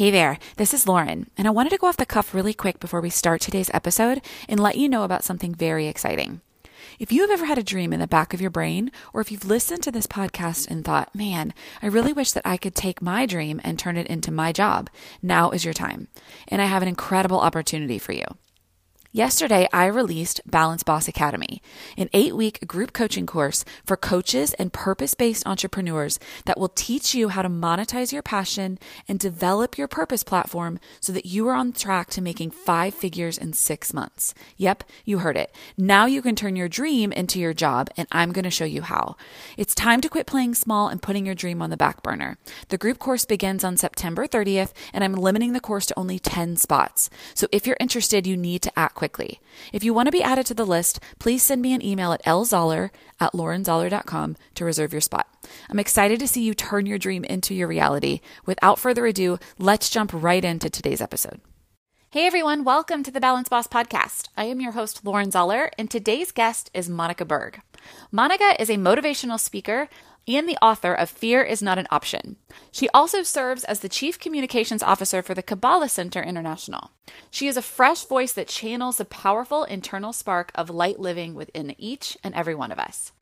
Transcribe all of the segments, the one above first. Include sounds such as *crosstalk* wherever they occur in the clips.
Hey there, this is Lauren, and I wanted to go off the cuff really quick before we start today's episode and let you know about something very exciting. If you have ever had a dream in the back of your brain, or if you've listened to this podcast and thought, man, I really wish that I could take my dream and turn it into my job, now is your time. And I have an incredible opportunity for you. Yesterday, I released Balance Boss Academy, an eight week group coaching course for coaches and purpose based entrepreneurs that will teach you how to monetize your passion and develop your purpose platform so that you are on track to making five figures in six months. Yep, you heard it. Now you can turn your dream into your job, and I'm going to show you how. It's time to quit playing small and putting your dream on the back burner. The group course begins on September 30th, and I'm limiting the course to only 10 spots. So if you're interested, you need to act quickly. If you want to be added to the list, please send me an email at lzoller at laurenzoller.com to reserve your spot. I'm excited to see you turn your dream into your reality. Without further ado, let's jump right into today's episode. Hey everyone, welcome to the Balance Boss podcast. I am your host, Lauren Zoller, and today's guest is Monica Berg. Monica is a motivational speaker and the author of Fear is Not an Option. She also serves as the Chief Communications Officer for the Kabbalah Centre International. She is a fresh voice that channels the powerful internal spark of light living within each and every one of us.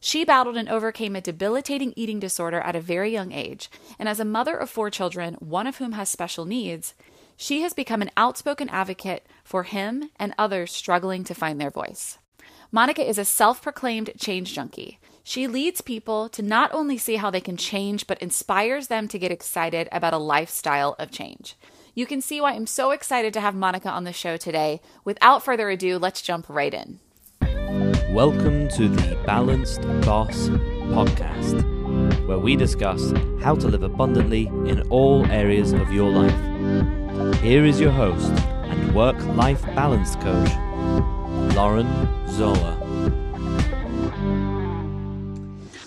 She battled and overcame a debilitating eating disorder at a very young age, and as a mother of four children, one of whom has special needs, she has become an outspoken advocate for him and others struggling to find their voice. Monica is a self proclaimed change junkie. She leads people to not only see how they can change, but inspires them to get excited about a lifestyle of change. You can see why I'm so excited to have Monica on the show today. Without further ado, let's jump right in. Welcome to the Balanced Boss podcast, where we discuss how to live abundantly in all areas of your life. Here is your host and work life balance coach, Lauren Zoller.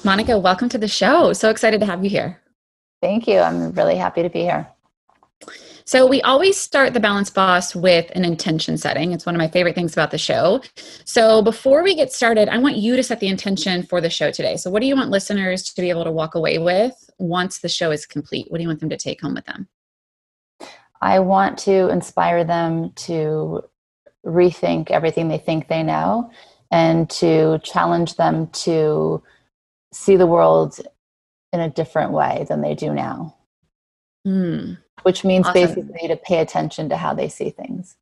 Monica, welcome to the show. So excited to have you here. Thank you. I'm really happy to be here. So, we always start the Balance Boss with an intention setting. It's one of my favorite things about the show. So, before we get started, I want you to set the intention for the show today. So, what do you want listeners to be able to walk away with once the show is complete? What do you want them to take home with them? I want to inspire them to rethink everything they think they know and to challenge them to see the world in a different way than they do now. Mm. Which means awesome. basically to pay attention to how they see things.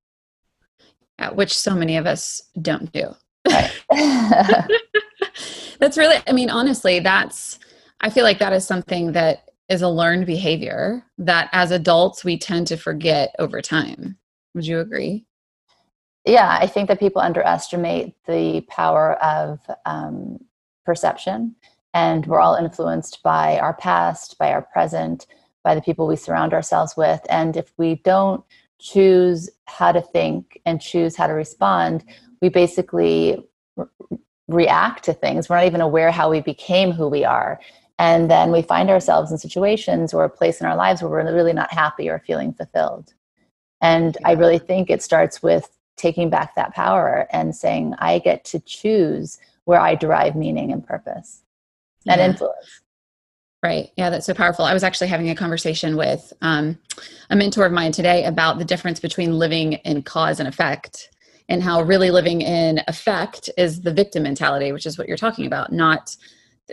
Yeah, which so many of us don't do. Right. *laughs* *laughs* that's really, I mean, honestly, that's, I feel like that is something that is a learned behavior that as adults we tend to forget over time. Would you agree? Yeah, I think that people underestimate the power of um, perception and we're all influenced by our past by our present by the people we surround ourselves with. And if we don't choose how to think and choose how to respond we basically re- react to things. We're not even aware how we became who we are. And then we find ourselves in situations or a place in our lives where we're really not happy or feeling fulfilled. And i really think it starts with taking back that power and saying i get to choose where i derive meaning and purpose that yeah. influence. Right. Yeah, that's so powerful. I was actually having a conversation with um, a mentor of mine today about the difference between living in cause and effect, and how really living in effect is the victim mentality, which is what you're talking about, not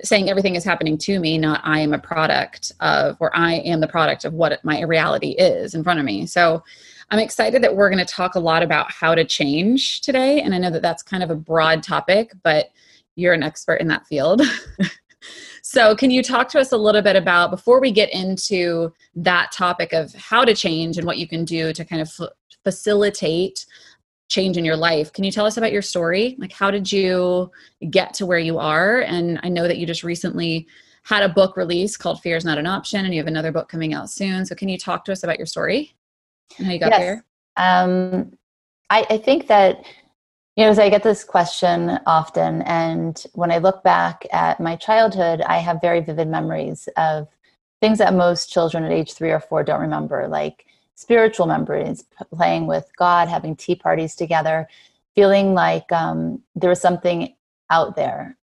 saying everything is happening to me, not I am a product of, or I am the product of what my reality is in front of me. So I'm excited that we're going to talk a lot about how to change today. And I know that that's kind of a broad topic, but you're an expert in that field. *laughs* So, can you talk to us a little bit about before we get into that topic of how to change and what you can do to kind of f- facilitate change in your life? Can you tell us about your story? Like, how did you get to where you are? And I know that you just recently had a book release called Fear is Not an Option, and you have another book coming out soon. So, can you talk to us about your story and how you got yes. there? Um, I, I think that you know, so I get this question often, and when I look back at my childhood, I have very vivid memories of things that most children at age three or four don't remember, like spiritual memories, playing with God, having tea parties together, feeling like um, there was something out there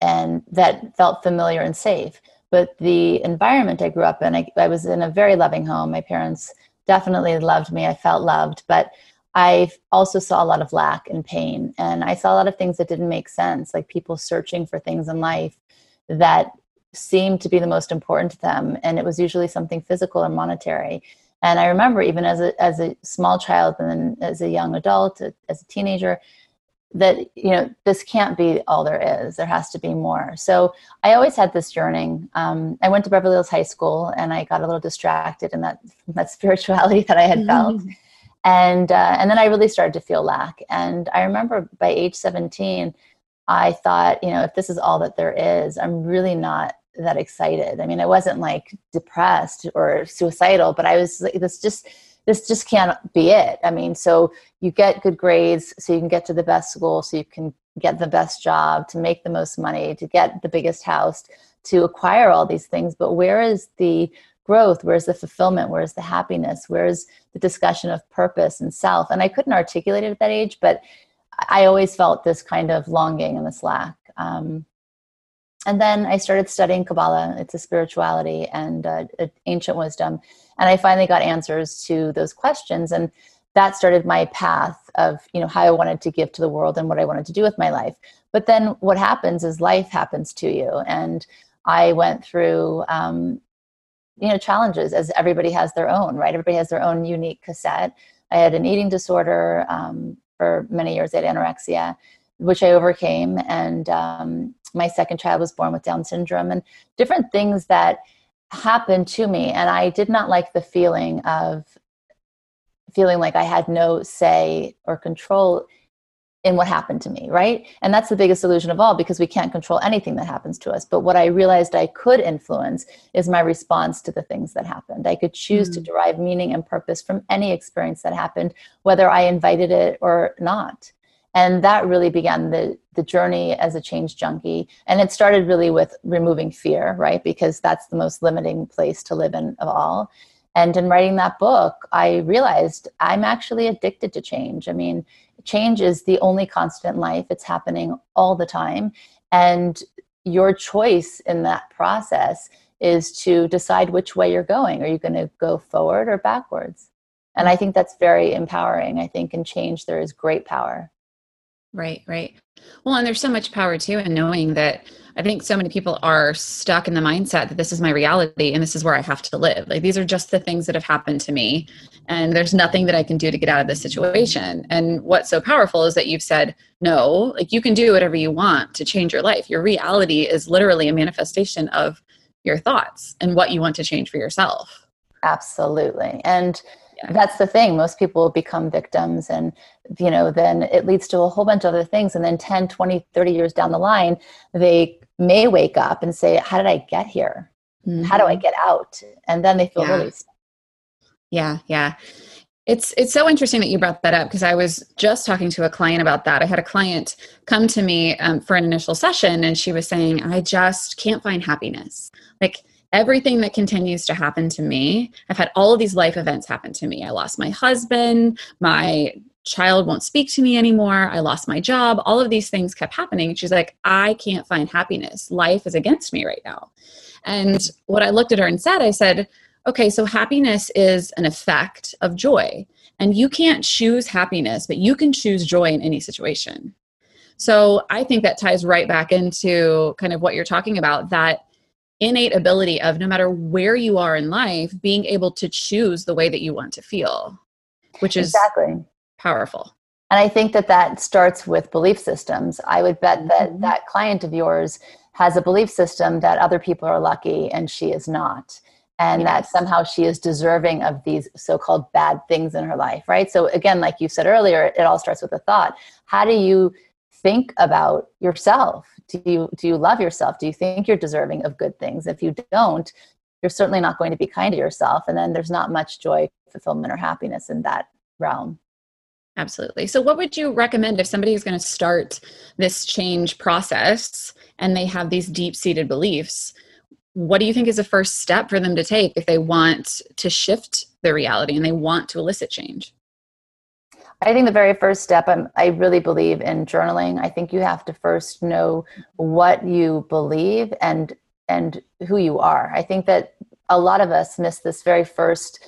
and that felt familiar and safe. But the environment I grew up in, I, I was in a very loving home. My parents definitely loved me. I felt loved, but I also saw a lot of lack and pain. And I saw a lot of things that didn't make sense, like people searching for things in life that seemed to be the most important to them. And it was usually something physical or monetary. And I remember even as a, as a small child and then as a young adult, as a teenager, that you know this can't be all there is there has to be more so i always had this yearning um, i went to beverly hills high school and i got a little distracted in that *laughs* that spirituality that i had felt mm-hmm. And uh, and then i really started to feel lack and i remember by age 17 i thought you know if this is all that there is i'm really not that excited i mean i wasn't like depressed or suicidal but i was like this just this just can't be it. I mean, so you get good grades so you can get to the best school, so you can get the best job, to make the most money, to get the biggest house, to acquire all these things. But where is the growth? Where's the fulfillment? Where's the happiness? Where's the discussion of purpose and self? And I couldn't articulate it at that age, but I always felt this kind of longing and this lack. Um, and then I started studying Kabbalah. It's a spirituality and uh, ancient wisdom. And I finally got answers to those questions. And that started my path of, you know, how I wanted to give to the world and what I wanted to do with my life. But then what happens is life happens to you. And I went through, um, you know, challenges as everybody has their own, right? Everybody has their own unique cassette. I had an eating disorder um, for many years. I had anorexia which I overcame. And um, my second child was born with Down syndrome and different things that happened to me. And I did not like the feeling of feeling like I had no say or control in what happened to me, right? And that's the biggest illusion of all because we can't control anything that happens to us. But what I realized I could influence is my response to the things that happened. I could choose mm. to derive meaning and purpose from any experience that happened, whether I invited it or not and that really began the the journey as a change junkie and it started really with removing fear right because that's the most limiting place to live in of all and in writing that book i realized i'm actually addicted to change i mean change is the only constant in life. It's happening all the time. And your choice in that process is to decide which way you're going. Are you going to go forward or backwards? And i mm. think that's very empowering i think in change there is great power Right, right. Well, and there's so much power too in knowing that I think so many people are stuck in the mindset that this is my reality and this is where I have to live. Like these are just the things that have happened to me and there's nothing that I can do to get out of this situation. And what's so powerful is that you've said, no, like you can do whatever you want to change your life. Your reality is literally a manifestation of your thoughts and what you want to change for yourself. Absolutely. And. That's the thing most people become victims and you know then it leads to a whole bunch of other things and then 10 20 30 years down the line they may wake up and say how did i get here mm-hmm. how do i mm-hmm. get out and then they feel yeah. really yeah yeah it's it's so interesting that you brought that up because I was just talking to a client about that. I had a client come to me um, for an initial session, and she was saying, "I just can't find happiness. Like everything that continues to happen to me. I've had all of these life events happen to me. I lost my husband. My child won't speak to me anymore. I lost my job. All of these things kept happening. She's like i can't find happiness. Life is against me right now. And what i looked at her and said i said okay so happiness is an effect of joy. And you can't choose happiness but you can choose joy in any situation. So i think that ties right back into kind of what you're talking about that innate ability of no matter where you are in life, being able to choose the way that you want to feel, which is exactly powerful. And I think that that starts with belief systems. I would bet that mm-hmm. that client of yours has a belief system that other people are lucky and she is not. And yes. that somehow she is deserving of these so called bad things in her life, right? So, again, like you said earlier, it all starts with a thought. How do you think about yourself. Do you do you love yourself? Do you think you're deserving of good things? If you don't you're certainly not going to be kind to yourself and then there's not much joy fulfillment or happiness in that realm. Absolutely. So what would you recommend if somebody is going to start this change process and they have these deep seated beliefs? What do you think is the first step for them to take if they want to shift their reality and they want to elicit change I think the very first step, I'm, I really believe in journaling. I think you have to first know what you believe and and who you are. I think that a lot of us miss this very first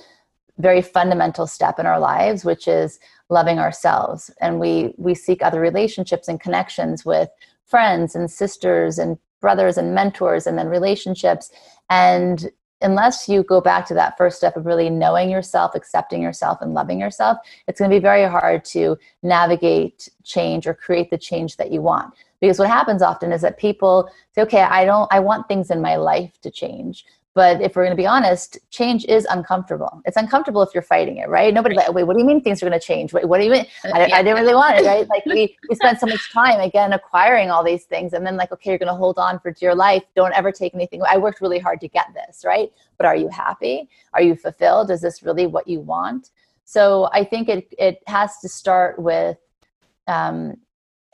very fundamental step in our lives which is loving ourselves and we we seek other relationships and connections with friends and sisters and brothers and mentors and then relationships and unless you go back to that first step of really knowing yourself accepting yourself and loving yourself it's going to be very hard to navigate change or create the change that you want. Because what happens often is that people say okay i don't i want things in my life to change but if we're going to be honest, change is uncomfortable. It's uncomfortable if you're fighting it, right? Nobody's like, wait, what do you mean things are going to change? Wait, what do you mean? I, I, didn't really want it, right? Like we, *laughs* we spend so much time again acquiring all these things and then like, okay, you're going to hold on for dear life. Don't ever take anything. I worked really hard to get this, right? But are you happy? Are you fulfilled? Is this really what you want? So I think it, it has to start with um,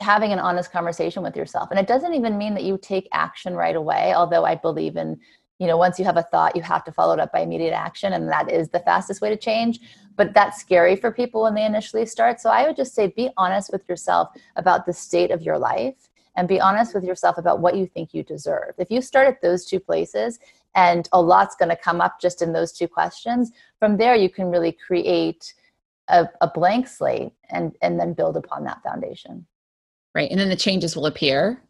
having an honest conversation with yourself. And it doesn't even mean that you take action right away, although I believe in you know once you have a thought you have to follow it up by immediate action and that is the fastest way to change. But that's scary for people when they initially start. So i would just say be honest with yourself about the state of your life and be honest with yourself about what you think you deserve. If you start at those two places and a lot's going to come up just in those two questions from there you can really create a, a blank slate and and then build upon that foundation. Right and then the changes will appear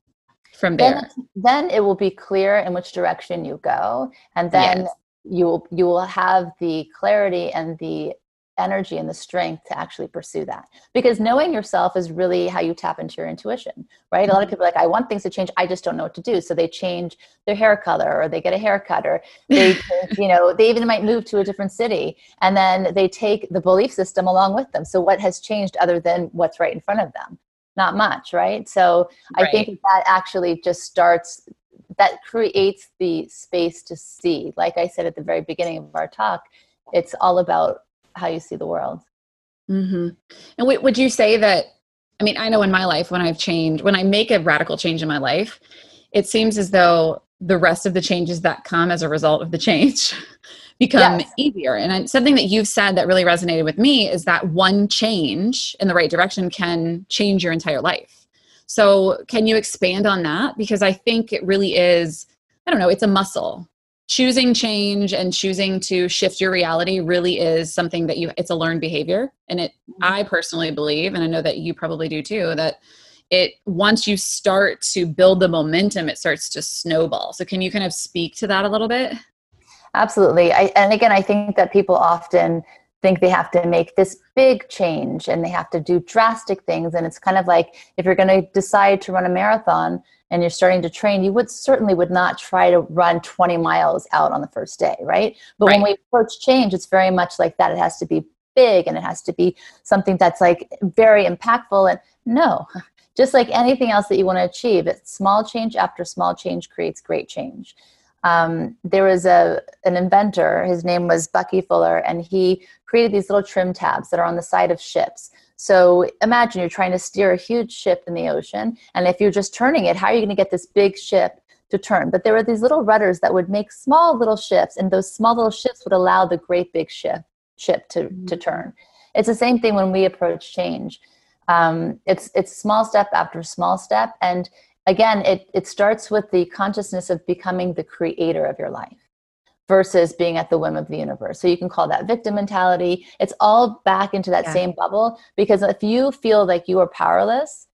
from there then, then, it will be clear in which direction you go and then yes. you will you will have the clarity and the energy and the strength to actually pursue that because knowing yourself is really how you tap into your intuition right mm-hmm. a lot of mm-hmm. people like i want things to change i just don't know what to do so they change their hair color or they get a haircut or they *laughs* you know they even might move to a different city and then they take the belief system along with them so what has changed other than what's right in front of them not much, right? So right. I think that actually just starts, that creates the space to see. Like I said at the very beginning of our talk, it's all about how you see the world. Mm-hmm. And w- would you say that? I mean, I know in my life when I've changed, when I make a radical change in my life, it seems as though the rest of the changes that come as a result of the change *laughs* become yes. easier. And something that you've said that really resonated with me is that one change in the right direction can change your entire life. So, can you expand on that? Because I think it really is, I don't know, it's a muscle. Choosing change and choosing to shift your reality really is something that you, it's a learned behavior. And it, mm-hmm. I personally believe, and I know that you probably do too, that it once you start to build the momentum it starts to snowball so can you kind of speak to that a little bit Absolutely. I, and again, I think that people often think they have to make this big change and they have to do drastic things. And it's kind of like if you're going to decide to run a marathon and you're starting to train, you would certainly would not try to run 20 miles out on the first day, right? But right. when we approach change, it's very much like that. It has to be big and it has to be something that's like very impactful. And no, *laughs* just like anything else that you want to achieve, it's small change after small change creates great change um, there was a an inventor. His name was Bucky Fuller, and he created these little trim tabs that are on the side of ships. So imagine you're trying to steer a huge ship in the ocean, and if you're just turning it, how are you going to get this big ship to turn? But there were these little rudders that would make small little shifts, and those small little shifts would allow the great big ship ship to mm-hmm. to turn. It's the same thing when we approach change. Um, it's it's small step after small step, and again, it, it starts with the consciousness of becoming the creator of your life versus being at the whim of the universe. So you can call that victim mentality. It's all back into that yeah. same bubble because if you feel like you are powerless,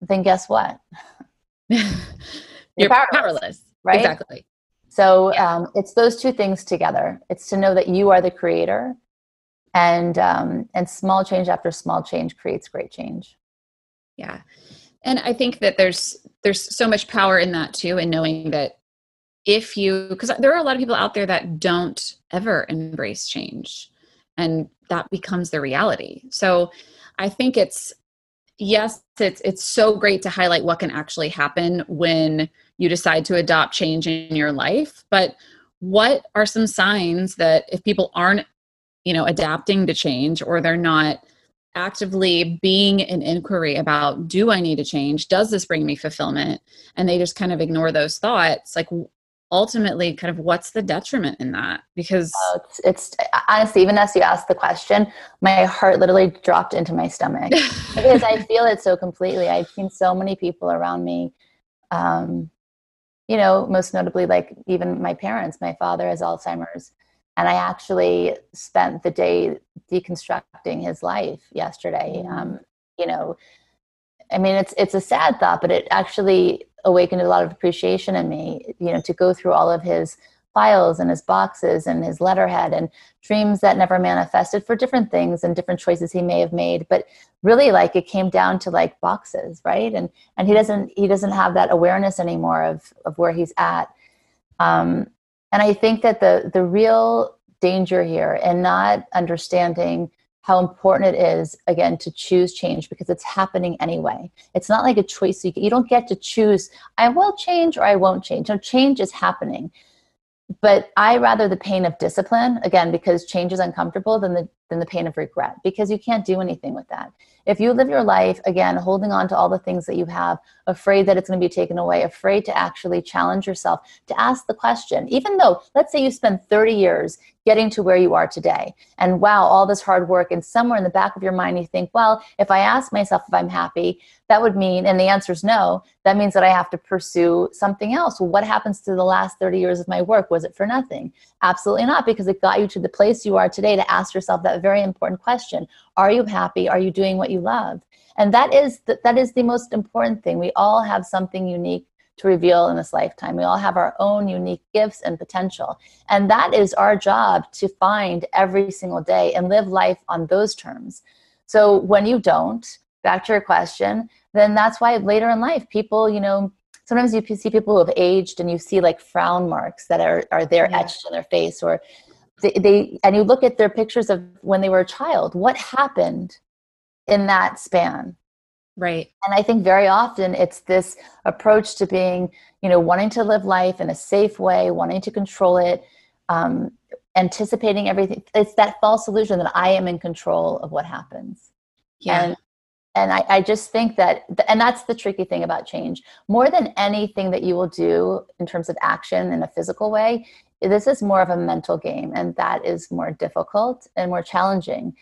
then guess what? *laughs* You're, You're powerless, powerless, right? Exactly. So yeah. um, it's those two things together. It's to know that you are the creator, and um, and small change after small change creates great change. Yeah, and I think that there's there's so much power in that too and knowing that if you because there are a lot of people out there that don't ever embrace change and that becomes the reality. So i think it's yes it's it's so great to highlight what can actually happen when you decide to adopt change in your life but what are some signs that if people aren't you know adapting to change or they're not actively being an inquiry about do I need to change? Does this bring me fulfillment? And they just kind of ignore those thoughts. Like ultimately, kind of what's the detriment in that? Because oh, it's, it's, honestly, even as you asked the question, my heart literally dropped into my stomach *laughs* because I feel it so completely. I've seen so many people around me. Um, you know, most notably, like even my parents, my father has Alzheimer's. And I actually spent the day deconstructing his life yesterday. Mm. Um, you know, I mean, it's it's a sad thought, but it actually awakened a lot of appreciation in me. You know, to go through all of his files and his boxes and his letterhead and dreams that never manifested for different things and different choices he may have made but really like it came down to like boxes right and and he doesn't he doesn't have that awareness anymore of of where he's at um and i think that the the real danger here in not understanding how important it is again to choose change because it's happening anyway. It's not like a choice you, you don't get to choose i will change or i won't change. No change is happening. But I rather the pain of discipline again because change is uncomfortable than the than the pain of regret because you can't do anything with that. If you live your life again holding on to all the things that you have, afraid that it's going to be taken away, afraid to actually challenge yourself, to ask the question, even though let's say you spend 30 years getting to where you are today. And wow, all this hard work. And somewhere in the back of your mind, you think, well, if I ask myself if I'm happy, that would mean, and the answer is no, that means that I have to pursue something else. Well, what happens to the last 30 years of my work? Was it for nothing? Absolutely not, because it got you to the place you are today to ask yourself that very important question Are you happy? Are you doing what you love? And that is the, that is the most important thing. We all have something unique to reveal in this lifetime. We all have our own unique gifts and potential. And that is our job to find every single day and live life on those terms. So when you don't, back to your question, then that's why later in life, people, you know, sometimes you see people who have aged and you see like frown marks that are, are there yeah. etched in their face or they, they, and you look at their pictures of when they were a child, what happened in that span? Right. And I think very often it's this approach to being, you know, wanting to live life in a safe way, wanting to control it, um, anticipating everything. It's that false illusion that I am in control of what happens. Yeah. And, and I, I just think that, and that's the tricky thing about change. More than anything that you will do in terms of action in a physical way, this is more of a mental game, and that is more difficult and more challenging.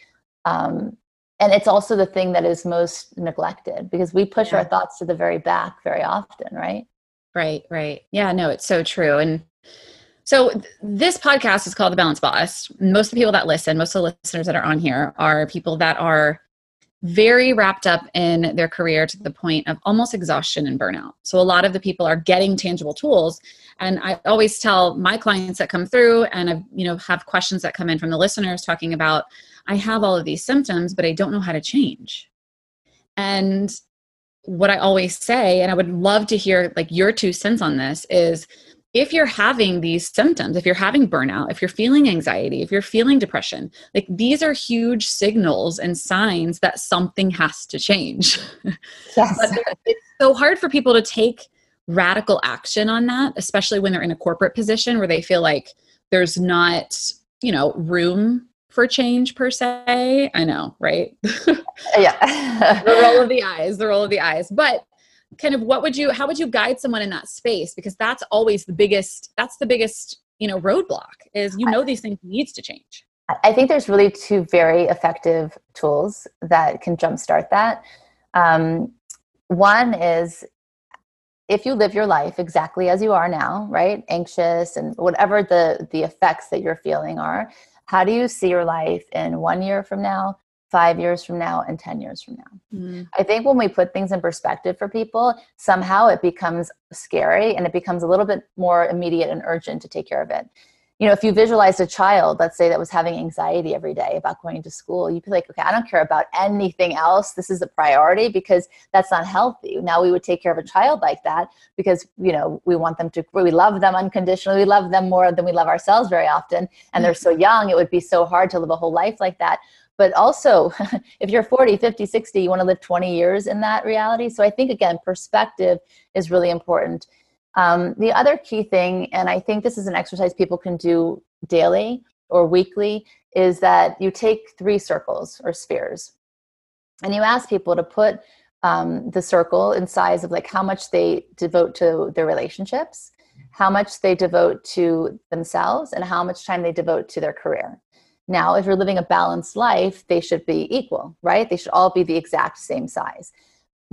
Um, and it's also the thing that is most neglected because we push yeah. our thoughts to the very back very often right right right yeah no it's so true and so this podcast is called the balance boss most of the people that listen most of the listeners that are on here are people that are very wrapped up in their career to the point of almost exhaustion and burnout so a lot of the people are getting tangible tools and i always tell my clients that come through and i you know have questions that come in from the listeners talking about I have all of these symptoms, but I don't know how to change. And what I always say, and I would love to hear like your two cents on this, is if you're having these symptoms, if you're having burnout, if you're feeling anxiety, if you're feeling depression, like these are huge signals and signs that something has to change. *laughs* Yes. but it's so hard for people to take radical action on that, especially when they're in a corporate position where they feel like there's not, you know, room for change per se. I know, right? yeah. *laughs* the roll of the eyes, the roll of the eyes. But kind of what would you how would you guide someone in that space? Because that's always the biggest that's the biggest you know roadblock is you know these things needs to change. I think there's really two very effective tools that can jumpstart that. Um, one is if you live your life exactly as you are now right? Anxious and whatever the the effects that you're feeling are how do you see your life in one year from now, five years from now, and 10 years from now? Mm-hmm. I think when we put things in perspective for people, somehow it becomes scary and it becomes a little bit more immediate and urgent to take care of it you know, if you visualized a child, let's say that was having anxiety every day about going to school, you'd be like, okay, I don't care about anything else. This is a priority because that's not healthy. Now we would take care of a child like that because, you know, we want them to, we love them unconditionally. We love them more than we love ourselves very often. And they're so young, it would be so hard to live a whole life like that. But also, *laughs* if you're 40, 50, 60, you want to live 20 years in that reality. So I think, again, perspective is really important um, the other key thing, and I think this is an exercise people can do daily or weekly, is that you take three circles or spheres and you ask people to put um, the circle in size of like how much they devote to their relationships, how much they devote to themselves, and how much time they devote to their career. Now, if you're living a balanced life, they should be equal, right? They should all be the exact same size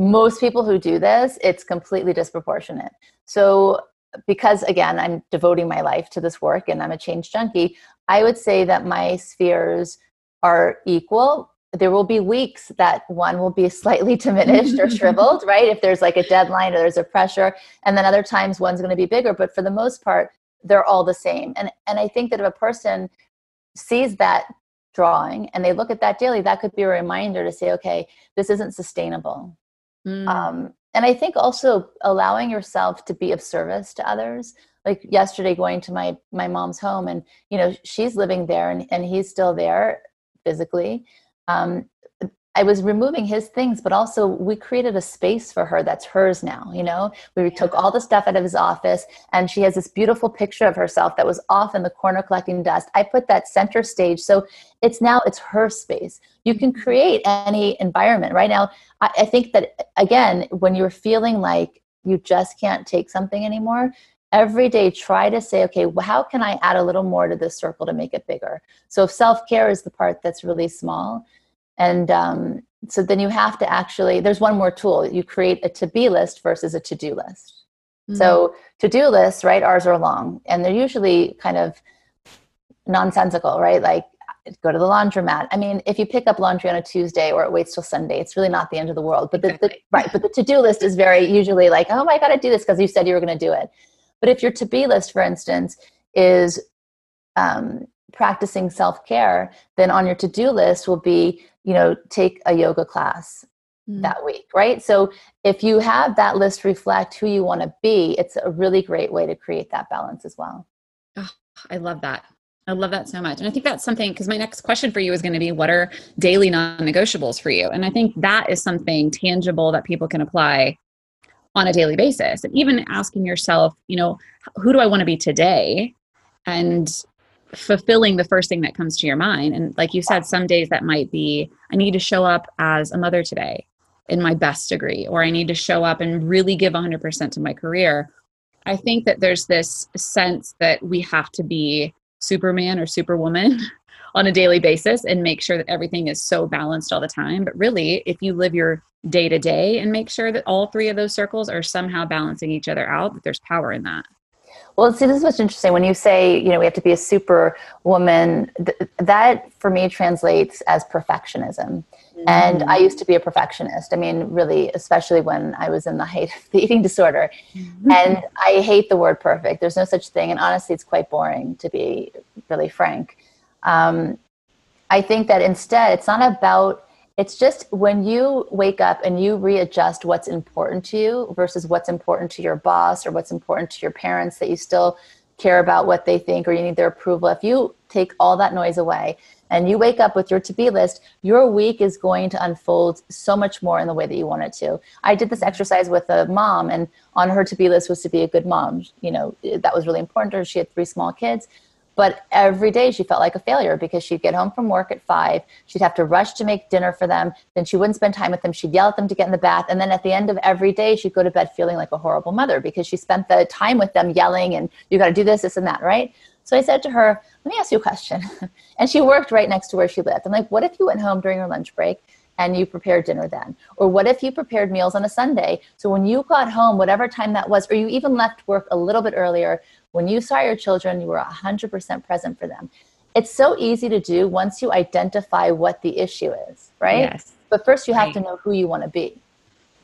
most people who do this, it's completely disproportionate. So because again, I'm devoting my life to this work and I'm a change junkie, I would say that my spheres are equal. There will be weeks that one will be *laughs* slightly diminished or shriveled, *laughs* right? If there's like a deadline or there's a pressure, and then other times one's going to be bigger. But for the most part, they're all the same. And and I think that if a person sees that drawing and they look at that daily, that could be a reminder to say, okay, this isn't sustainable. Mm. Um, and I think also allowing yourself to be of service to others. Like yesterday, going to my my mom's home, and you know she's living there, and, and he's still there physically. Um, I was removing his things, but also we created a space for her that's hers now. You know, we took all the stuff out of his office, and she has this beautiful picture of herself that was off in the corner collecting dust. I put that center stage, so it's now it's her space. You can mm-hmm. create any environment. Right now, I, I think that again, when you're feeling like you just can't take something anymore, every day try to say okay well, how can i add a little more to this circle to make it bigger so if self-care is the part that's really small and um, so then you have to actually, there's one more tool. You create a to be list versus a to do list. Mm-hmm. So to do lists, right, ours are long and they're usually kind of nonsensical, right? Like go to the laundromat. I mean, if you pick up laundry on a Tuesday or it waits till Sunday, it's really not the end of the world. But the, the right, but the to-do list is very usually like, oh, I got to do this because you said you were going to do it. But if your to-be list, for instance, is um, practicing self-care, then on your to-do list will be you know take a yoga class mm. that week right so if you have that list reflect who you want to be it's a really great way to create that balance as well oh, i love that I love that so much. And I think that's something because my next question for you is going to be what are daily non negotiables for you? And I think that is something tangible that people can apply on a daily basis. And even asking yourself, you know, who do I want to be today? And fulfilling the first thing that comes to your mind. And like you said, some days that might be, I need to show up as a mother today in my best degree, or I need to show up and really give 100% to my career. I think that there's this sense that we have to be Superman or Superwoman *laughs* on a daily basis and make sure that everything is so balanced all the time. But really, if you live your day to day and make sure that all three of those circles are somehow balancing each other out, that there's power in that. Well, see, this is what's interesting. When you say, you know, we have to be a super woman, th- that for me translates as perfectionism. Mm-hmm. And I used to be a perfectionist. I mean, really, especially when I was in the height of the eating disorder. Mm-hmm. And I hate the word perfect. There's no such thing. And honestly, it's quite boring, to be really frank. Um, I think that instead, it's not about it's just when you wake up and you readjust what's important to you versus what's important to your boss or what's important to your parents that you still care about what they think or you need their approval. If you take all that noise away and you wake up with your to be list, your week is going to unfold so much more in the way that you want it to. I did this exercise with a mom, and on her to be list was to be a good mom. You know, that was really important to her. She had three small kids. But every day she felt like a failure because she'd get home from work at five. She'd have to rush to make dinner for them. Then she wouldn't spend time with them. She'd yell at them to get in the bath. And then at the end of every day, she'd go to bed feeling like a horrible mother because she spent the time with them yelling and you got to do this, this, and that, right? So I said to her, let me ask you a question. *laughs* and she worked right next to where she lived. I'm like, what if you went home during your lunch break and you prepared dinner then? Or what if you prepared meals on a Sunday? So when you got home, whatever time that was, or you even left work a little bit earlier, when you saw your children, you were 100% present for them. It's so easy to do once you identify what the issue is, right? Yes. But first you have right. to know who you want to be.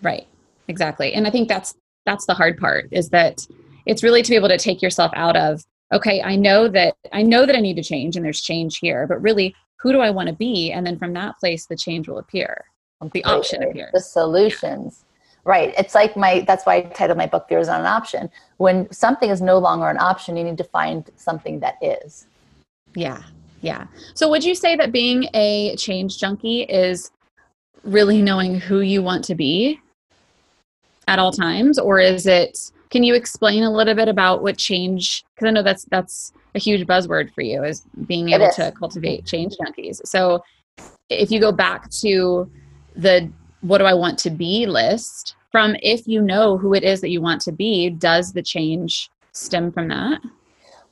Right. Exactly. And I think that's that's the hard part is that it's really to be able to take yourself out of okay, I know that I know that I need to change and there's change here, but really who do I want to be? And then from that place the change will appear. The option appears. The solutions. Right. It's like my, that's why I titled my book, Fear is Not an Option. When something is no longer an option, you need to find something that is. Yeah. Yeah. So would you say that being a change junkie is really knowing who you want to be at all times? Or is it, can you explain a little bit about what change, because I know that's, that's a huge buzzword for you is being able to cultivate change junkies. So if you go back to the what do I want to be list, from if you know who it is that you want to be, does the change stem from that?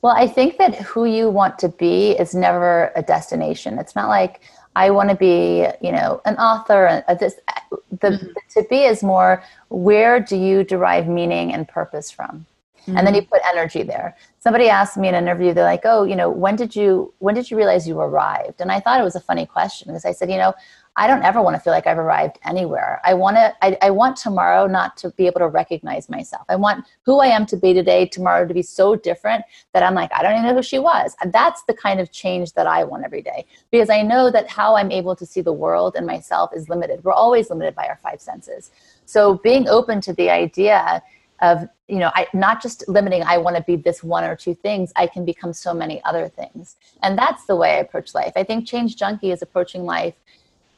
Well, I think that who you want to be is never a destination. It's not like I want to be, you know, an author. This, the, mm-hmm. the to be is more where do you derive meaning and purpose from? mm-hmm. and then you mm. put energy there somebody asked me in an interview they're like oh you know when did you when did you realize you arrived and i thought it was a funny question because i said you know I don't ever want to feel like I've arrived anywhere. I want to, I, I, want tomorrow not to be able to recognize myself. I want who I am to be today, tomorrow to be so different that I'm like, I don't even know who she was. That's the kind of change that I want every day because I know that how I'm able to see the world and myself is limited. We're always limited by our five senses. So being open to the idea of, you know, I, not just limiting, I want to be this one or two things, I can become so many other things. And that's the way I approach life. I think Change Junkie is approaching life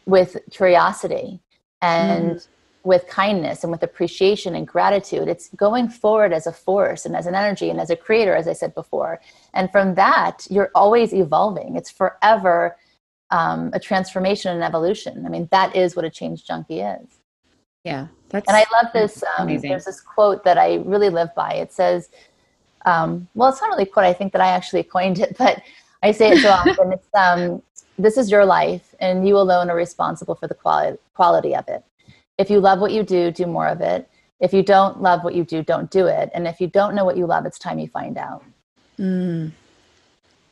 with curiosity and mm. with kindness and with appreciation and gratitude. It's going forward as a force and as an energy and as a creator, as I said before. And from that, you're always evolving. It's forever um, a transformation and evolution. I mean, that is what a change junkie is. Yeah. That's and I love this. Um, there's this quote that I really live by. It says, um, well, it's not really a quote. I think that I actually coined it, *laughs* but I say it so often. It's um, this is your life, and you alone are responsible for the quality, quality of it. If you love what you do, do more of it. If you don't love what you do, don't do it. And if you don't know what you love, it's time you find out. Mm,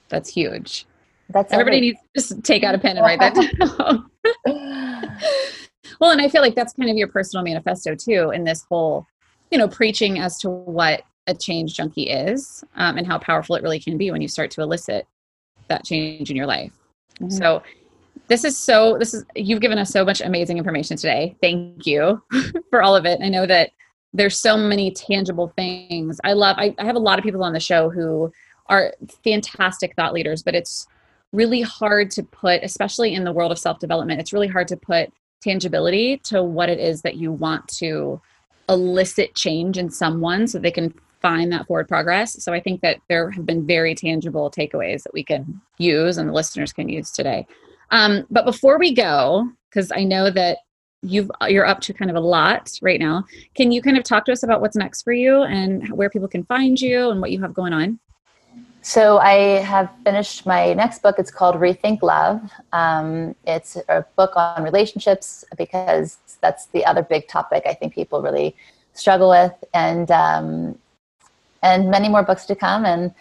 that's huge. That's everybody needs to just take out a pen and write that *laughs* down. well, and I feel like that's kind of your personal manifesto too, in this whole, you know, preaching as to what a change junkie is um, and how powerful it really can be when you start to elicit that change in your life. Mm-hmm. So this is so this is you've given us so much amazing information today. Thank you *laughs* for all of it. I know that there's so many tangible things. I love I, I have a lot of people on the show who are fantastic thought leaders, but it's really hard to put, especially in the world of self-development, it's really hard to put tangibility to what it is that you want to elicit change in someone so they can find that forward progress. So I think that there have been very tangible takeaways that we can use and the listeners can use today. Um, but before we go, because I know that you've you're up to kind of a lot right now, can you kind of talk to us about what's next for you and where people can find you and what you have going on? So I have finished my next book. It's called Rethink Love. Um, it's a book on relationships because that's the other big topic I think people really struggle with, and um, and many more books to come and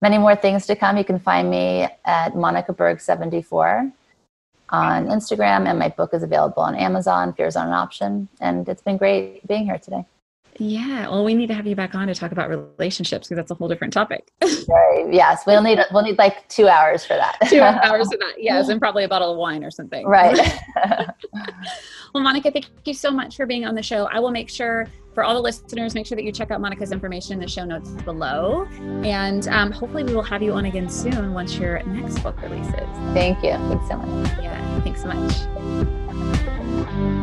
many more things to come. You can find me at Monica Berg 74 on Instagram, and my book is available on Amazon. Fears on an option, and it's been great being here today. Yeah, well, we need to have you back on to talk about relationships because that's a whole different topic. *laughs* right. Yes, we'll need we'll need like two hours for that. two *laughs* hours for that. Yes, and probably a bottle of wine or something. Right. *laughs* well, Monica, thank you so much for being on the show. I will make sure for all the listeners, make sure that you check out Monica's information in the show notes below. And um, hopefully, we will have you on again soon once your next book releases. Thank you. Thanks so much. Yeah, thanks so much.